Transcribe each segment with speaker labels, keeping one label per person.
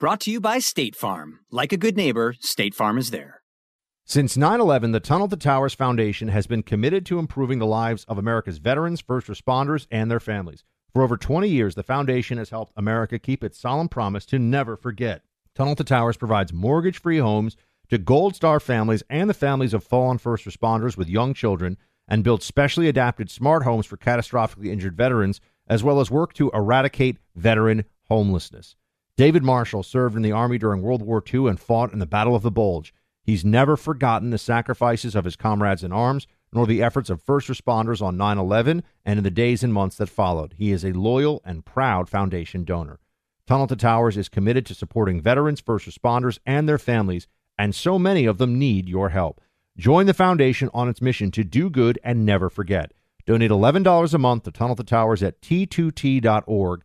Speaker 1: Brought to you by State Farm. Like a good neighbor, State Farm is there.
Speaker 2: Since 9 11, the Tunnel to Towers Foundation has been committed to improving the lives of America's veterans, first responders, and their families. For over 20 years, the foundation has helped America keep its solemn promise to never forget. Tunnel to Towers provides mortgage free homes to Gold Star families and the families of fallen first responders with young children and builds specially adapted smart homes for catastrophically injured veterans, as well as work to eradicate veteran homelessness. David Marshall served in the Army during World War II and fought in the Battle of the Bulge. He's never forgotten the sacrifices of his comrades in arms, nor the efforts of first responders on 9 11 and in the days and months that followed. He is a loyal and proud foundation donor. Tunnel to Towers is committed to supporting veterans, first responders, and their families, and so many of them need your help. Join the foundation on its mission to do good and never forget. Donate $11 a month to Tunnel to Towers at t2t.org.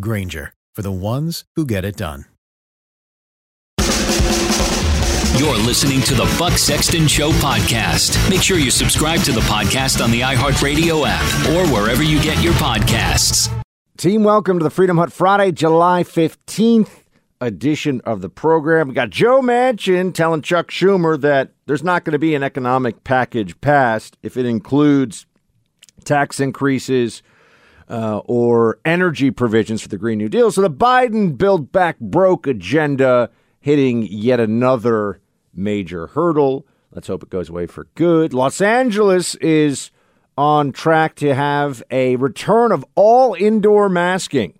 Speaker 3: Grainger, for the ones who get it done.
Speaker 4: You're listening to the Buck Sexton Show podcast. Make sure you subscribe to the podcast on the iHeartRadio app or wherever you get your podcasts.
Speaker 2: Team, welcome to the Freedom Hut Friday, July 15th edition of the program. We got Joe Manchin telling Chuck Schumer that there's not going to be an economic package passed if it includes tax increases uh, or energy provisions for the Green New Deal. So the Biden Build Back Broke agenda hitting yet another major hurdle. Let's hope it goes away for good. Los Angeles is on track to have a return of all indoor masking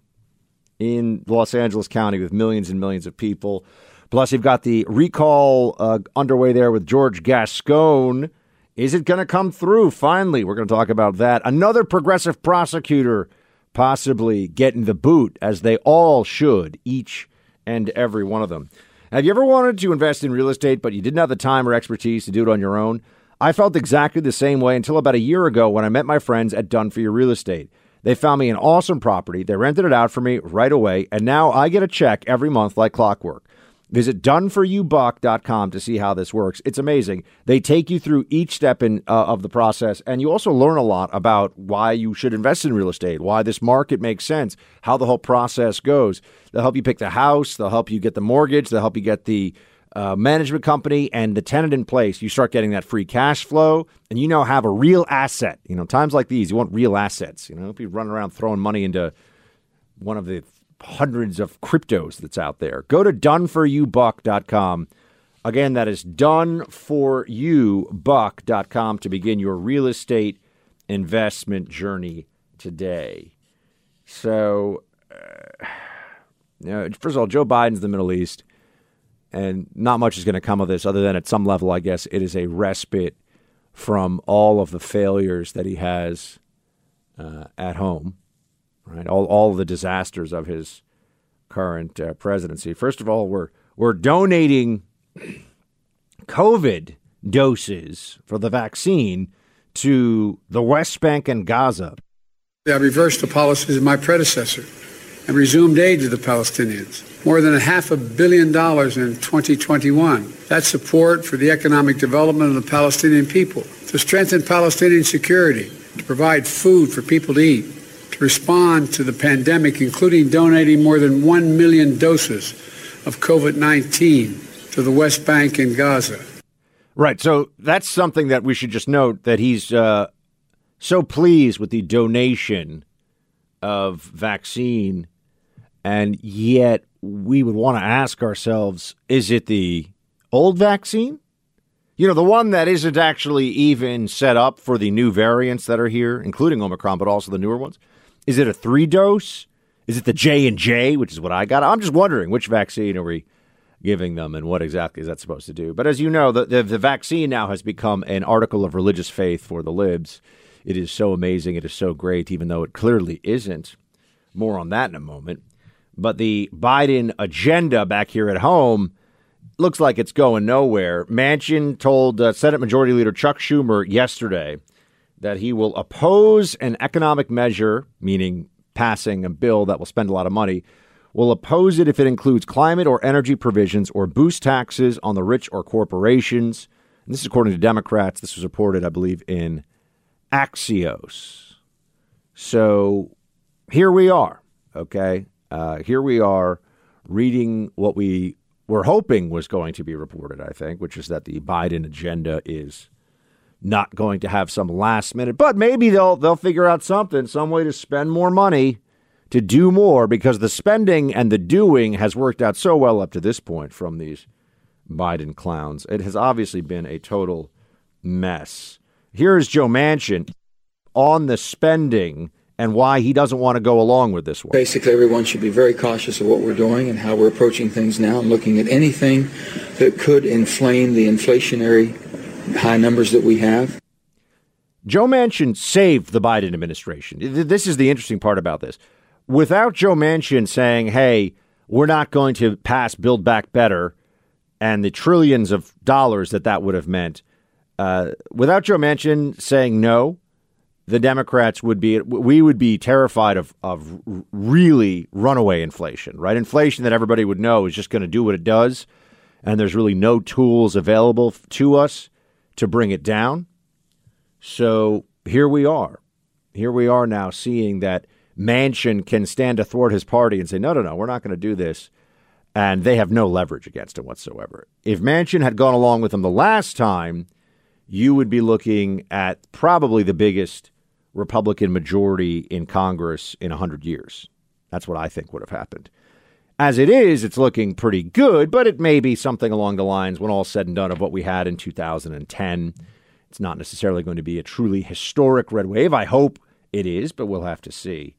Speaker 2: in Los Angeles County with millions and millions of people. Plus, you've got the recall uh, underway there with George Gascon is it going to come through? Finally, we're going to talk about that. Another progressive prosecutor possibly getting the boot, as they all should, each and every one of them. Have you ever wanted to invest in real estate, but you didn't have the time or expertise to do it on your own? I felt exactly the same way until about a year ago when I met my friends at Done For Your Real Estate. They found me an awesome property. They rented it out for me right away, and now I get a check every month like clockwork. Visit doneforyoubuck.com to see how this works. It's amazing. They take you through each step in, uh, of the process, and you also learn a lot about why you should invest in real estate, why this market makes sense, how the whole process goes. They'll help you pick the house, they'll help you get the mortgage, they'll help you get the uh, management company and the tenant in place. You start getting that free cash flow, and you now have a real asset. You know, times like these, you want real assets. You know, if you run around throwing money into one of the hundreds of cryptos that's out there. Go to doneforyoubuck.com. Again, that is doneforyoubuck.com to begin your real estate investment journey today. So, uh, you know, first of all, Joe Biden's the Middle East, and not much is going to come of this other than at some level, I guess, it is a respite from all of the failures that he has uh, at home right? All, all the disasters of his current uh, presidency. First of all, we're, we're donating COVID doses for the vaccine to the West Bank and Gaza.
Speaker 5: I reversed the policies of my predecessor and resumed aid to the Palestinians. more than a half a billion dollars in 2021. That's support for the economic development of the Palestinian people, to strengthen Palestinian security, to provide food for people to eat, respond to the pandemic, including donating more than 1 million doses of COVID 19 to the West Bank and Gaza.
Speaker 2: Right. So that's something that we should just note that he's uh, so pleased with the donation of vaccine, and yet we would want to ask ourselves is it the old vaccine? You know, the one that isn't actually even set up for the new variants that are here, including Omicron, but also the newer ones. Is it a three dose? Is it the J and J, which is what I got? I'm just wondering which vaccine are we giving them and what exactly is that supposed to do? But as you know, the, the, the vaccine now has become an article of religious faith for the libs. It is so amazing. It is so great, even though it clearly isn't. More on that in a moment. But the Biden agenda back here at home looks like it's going nowhere. Manchin told uh, Senate Majority Leader Chuck Schumer yesterday that he will oppose an economic measure, meaning passing a bill that will spend a lot of money, will oppose it if it includes climate or energy provisions or boost taxes on the rich or corporations. And this is according to Democrats. This was reported, I believe, in Axios. So here we are, okay? Uh, here we are reading what we were hoping was going to be reported, I think, which is that the Biden agenda is not going to have some last minute, but maybe they'll they'll figure out something, some way to spend more money to do more because the spending and the doing has worked out so well up to this point from these Biden clowns. It has obviously been a total mess. Here's Joe Manchin on the spending and why he doesn't want to go along with this one.
Speaker 6: Basically, everyone should be very cautious of what we're doing and how we're approaching things now and looking at anything that could inflame the inflationary high numbers that we have.
Speaker 2: Joe Manchin saved the Biden administration. This is the interesting part about this. Without Joe Manchin saying, hey, we're not going to pass Build Back Better and the trillions of dollars that that would have meant, uh, without Joe Manchin saying no, the Democrats would be, we would be terrified of, of really runaway inflation, right? Inflation that everybody would know is just going to do what it does. And there's really no tools available to us to bring it down. So here we are. Here we are now seeing that Manchin can stand athwart his party and say, no, no, no, we're not going to do this. And they have no leverage against him whatsoever. If Manchin had gone along with him the last time, you would be looking at probably the biggest Republican majority in Congress in 100 years. That's what I think would have happened. As it is, it's looking pretty good, but it may be something along the lines, when all said and done, of what we had in 2010. It's not necessarily going to be a truly historic red wave. I hope it is, but we'll have to see.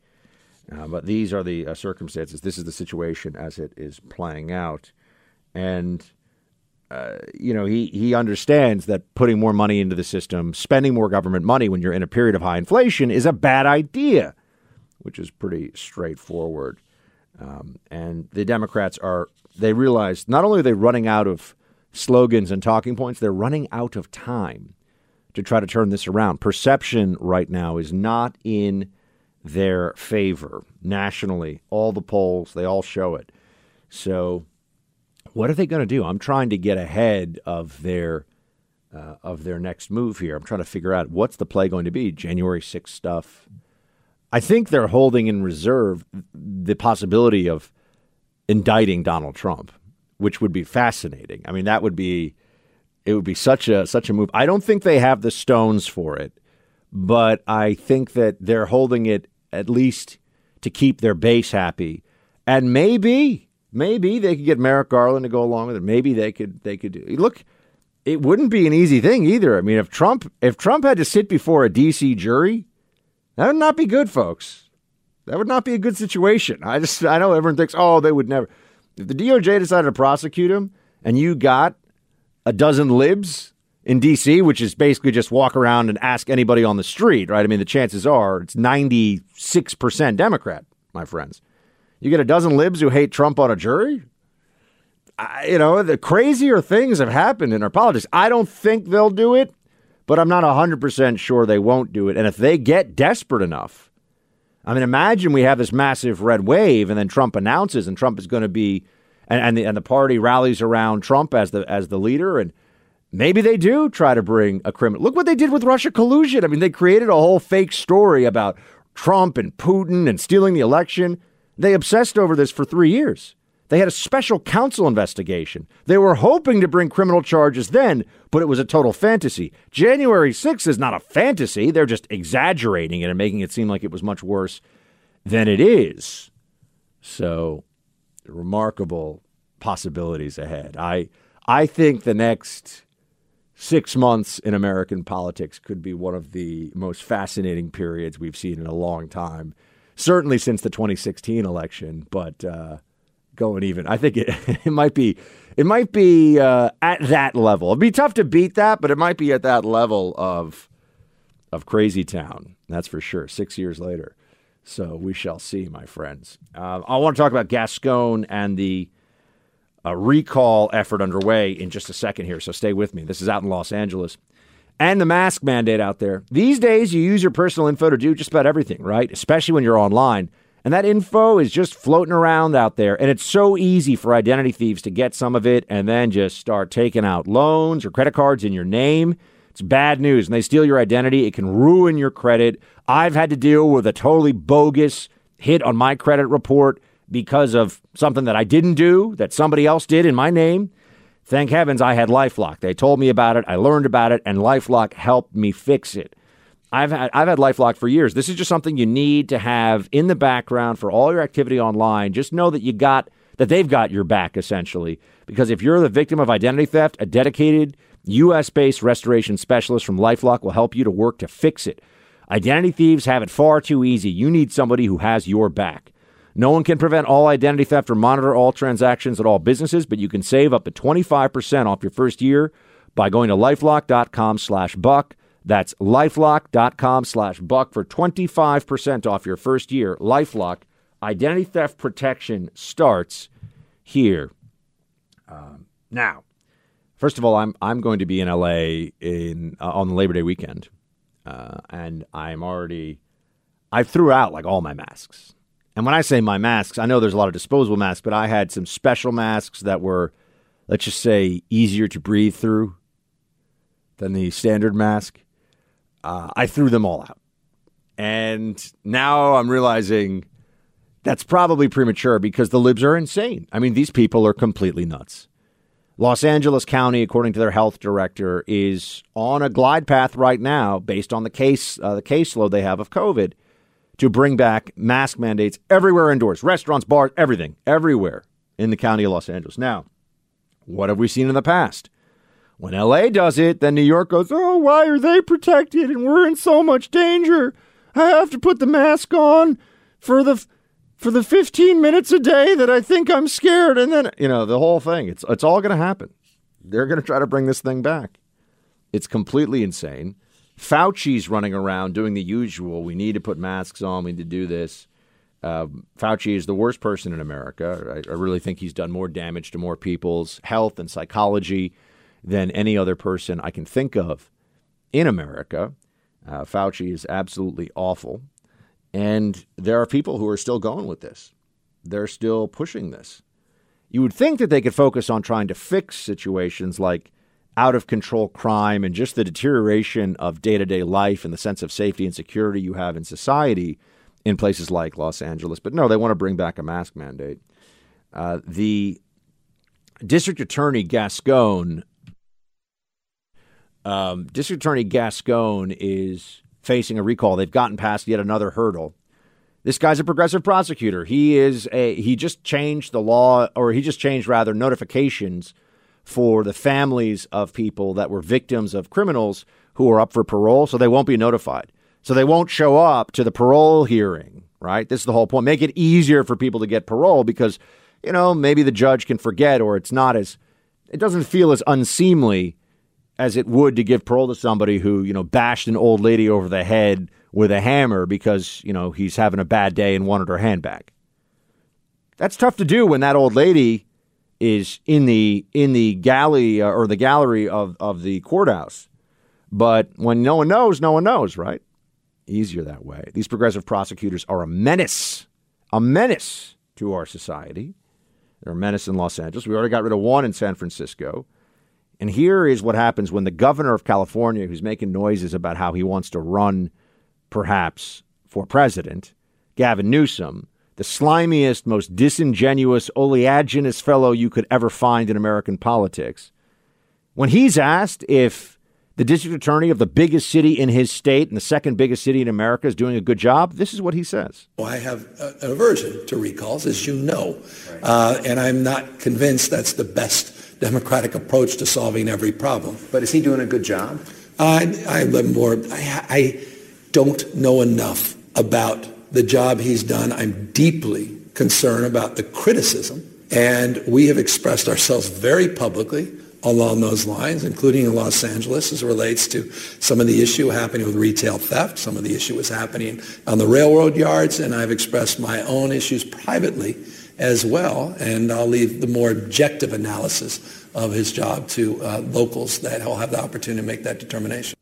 Speaker 2: Uh, but these are the uh, circumstances. This is the situation as it is playing out. And, uh, you know, he, he understands that putting more money into the system, spending more government money when you're in a period of high inflation is a bad idea, which is pretty straightforward. Um, and the Democrats are, they realize not only are they running out of slogans and talking points, they're running out of time to try to turn this around. Perception right now is not in their favor nationally. All the polls, they all show it. So, what are they going to do? I'm trying to get ahead of their uh, of their next move here. I'm trying to figure out what's the play going to be. January 6th stuff. I think they're holding in reserve the possibility of indicting Donald Trump, which would be fascinating. I mean, that would be it would be such a such a move. I don't think they have the stones for it, but I think that they're holding it at least to keep their base happy. And maybe, maybe they could get Merrick Garland to go along with it. Maybe they could they could look. It wouldn't be an easy thing either. I mean, if Trump if Trump had to sit before a DC jury, that would not be good, folks. That would not be a good situation. I just I know everyone thinks, oh, they would never. If the DOJ decided to prosecute him, and you got a dozen libs in DC, which is basically just walk around and ask anybody on the street, right? I mean, the chances are it's 96% Democrat, my friends. You get a dozen libs who hate Trump on a jury? I, you know, the crazier things have happened in our politics. I don't think they'll do it, but I'm not 100% sure they won't do it. And if they get desperate enough, I mean, imagine we have this massive red wave, and then Trump announces, and Trump is going to be, and and the, and the party rallies around Trump as the as the leader, and maybe they do try to bring a criminal. Look what they did with Russia collusion. I mean, they created a whole fake story about Trump and Putin and stealing the election. They obsessed over this for three years. They had a special counsel investigation. They were hoping to bring criminal charges then, but it was a total fantasy. January 6th is not a fantasy. They're just exaggerating it and making it seem like it was much worse than it is. So, remarkable possibilities ahead. I I think the next 6 months in American politics could be one of the most fascinating periods we've seen in a long time. Certainly since the 2016 election, but uh, going even. I think it it might be it might be uh, at that level. It'd be tough to beat that, but it might be at that level of of crazy town. That's for sure. Six years later, so we shall see, my friends. Uh, I want to talk about Gascon and the uh, recall effort underway in just a second here. So stay with me. This is out in Los Angeles. And the mask mandate out there. These days, you use your personal info to do just about everything, right? Especially when you're online. And that info is just floating around out there. And it's so easy for identity thieves to get some of it and then just start taking out loans or credit cards in your name. It's bad news. And they steal your identity, it can ruin your credit. I've had to deal with a totally bogus hit on my credit report because of something that I didn't do, that somebody else did in my name. Thank heavens I had Lifelock. They told me about it, I learned about it, and Lifelock helped me fix it. I've had I've had LifeLock for years. This is just something you need to have in the background for all your activity online. Just know that you got that they've got your back essentially. Because if you're the victim of identity theft, a dedicated U.S.-based restoration specialist from LifeLock will help you to work to fix it. Identity thieves have it far too easy. You need somebody who has your back. No one can prevent all identity theft or monitor all transactions at all businesses, but you can save up to 25% off your first year by going to lifelock.com/buck. That's lifelock.com slash buck for 25% off your first year. Lifelock, identity theft protection starts here. Um, now, first of all, I'm, I'm going to be in LA in, uh, on the Labor Day weekend. Uh, and I'm already, I threw out like all my masks. And when I say my masks, I know there's a lot of disposable masks, but I had some special masks that were, let's just say, easier to breathe through than the standard mask uh, I threw them all out. And now I'm realizing that's probably premature because the libs are insane. I mean, these people are completely nuts. Los Angeles County, according to their health director, is on a glide path right now, based on the case uh, the caseload they have of COVID, to bring back mask mandates everywhere indoors, restaurants, bars, everything, everywhere in the county of Los Angeles. Now, what have we seen in the past? When LA does it, then New York goes, oh, why are they protected and we're in so much danger? I have to put the mask on for the for the 15 minutes a day that I think I'm scared and then you know the whole thing it's it's all going to happen. They're going to try to bring this thing back. It's completely insane. Fauci's running around doing the usual. We need to put masks on. We need to do this. Uh, Fauci is the worst person in America. I, I really think he's done more damage to more people's health and psychology than any other person I can think of in America. Uh, Fauci is absolutely awful. And there are people who are still going with this. They're still pushing this. You would think that they could focus on trying to fix situations like out of control crime and just the deterioration of day to day life and the sense of safety and security you have in society in places like Los Angeles. But no, they want to bring back a mask mandate. Uh, the district attorney Gascon um, District Attorney Gascon is facing a recall. They've gotten past yet another hurdle. This guy's a progressive prosecutor. He is a he just changed the law, or he just changed rather notifications for the families of people that were victims of criminals who are up for parole, so they won't be notified. So they won't show up to the parole hearing, right? This is the whole point. Make it easier for people to get parole because, you know, maybe the judge can forget or it's not as it doesn't feel as unseemly as it would to give parole to somebody who, you know, bashed an old lady over the head with a hammer because, you know, he's having a bad day and wanted her hand back. That's tough to do when that old lady is in the in the galley uh, or the gallery of, of the courthouse. But when no one knows, no one knows, right? easier that way. These progressive prosecutors are a menace, a menace to our society. They're a menace in Los Angeles. We already got rid of one in San Francisco. And here is what happens when the governor of California, who's making noises about how he wants to run, perhaps, for president, Gavin Newsom, the slimiest, most disingenuous, oleaginous fellow you could ever find in American politics, when he's asked if the district attorney of the biggest city in his state and the second biggest city in America is doing a good job, this is what he says.
Speaker 7: Well, I have an aversion to recalls, as you know, uh, and I'm not convinced that's the best democratic approach to solving every problem.
Speaker 8: But is he doing a good job?
Speaker 7: I, I more. I, I don't know enough about the job he's done. I'm deeply concerned about the criticism, and we have expressed ourselves very publicly along those lines, including in Los Angeles as it relates to some of the issue happening with retail theft. Some of the issue was happening on the railroad yards, and I've expressed my own issues privately as well. And I'll leave the more objective analysis of his job to uh, locals that will have the opportunity to make that determination.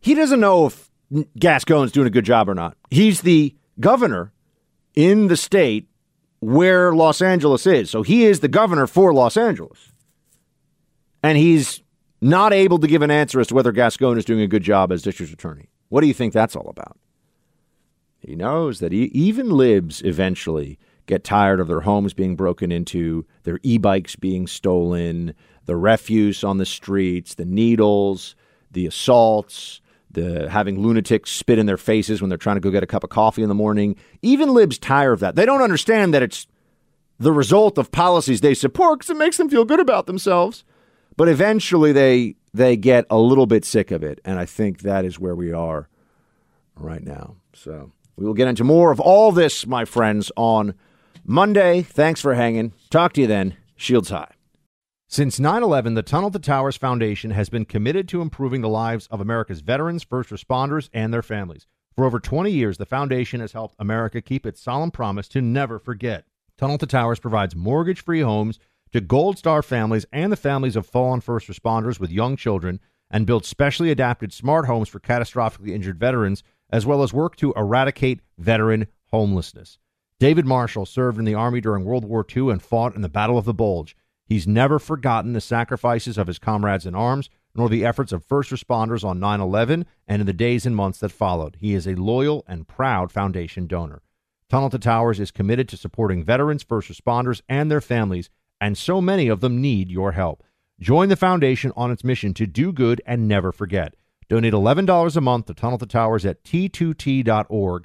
Speaker 2: He doesn't know if Gascon's doing a good job or not. He's the governor in the state where Los Angeles is. So he is the governor for Los Angeles and he's not able to give an answer as to whether Gascon is doing a good job as district attorney. What do you think that's all about? He knows that he, even libs eventually get tired of their homes being broken into, their e bikes being stolen, the refuse on the streets, the needles, the assaults, the having lunatics spit in their faces when they're trying to go get a cup of coffee in the morning. Even libs tire of that. They don't understand that it's the result of policies they support because it makes them feel good about themselves. But eventually they they get a little bit sick of it, and I think that is where we are right now. So we will get into more of all this, my friends, on Monday. Thanks for hanging. Talk to you then. Shields high. Since 9 11, the Tunnel to Towers Foundation has been committed to improving the lives of America's veterans, first responders, and their families. For over 20 years, the foundation has helped America keep its solemn promise to never forget. Tunnel to Towers provides mortgage free homes to Gold Star families and the families of fallen first responders with young children and builds specially adapted smart homes for catastrophically injured veterans, as well as work to eradicate veteran homelessness. David Marshall served in the Army during World War II and fought in the Battle of the Bulge. He's never forgotten the sacrifices of his comrades in arms, nor the efforts of first responders on 9 11 and in the days and months that followed. He is a loyal and proud foundation donor. Tunnel to Towers is committed to supporting veterans, first responders, and their families and so many of them need your help. Join the foundation on its mission to do good and never forget. Donate $11 a month to Tunnel to Towers at t2t.org.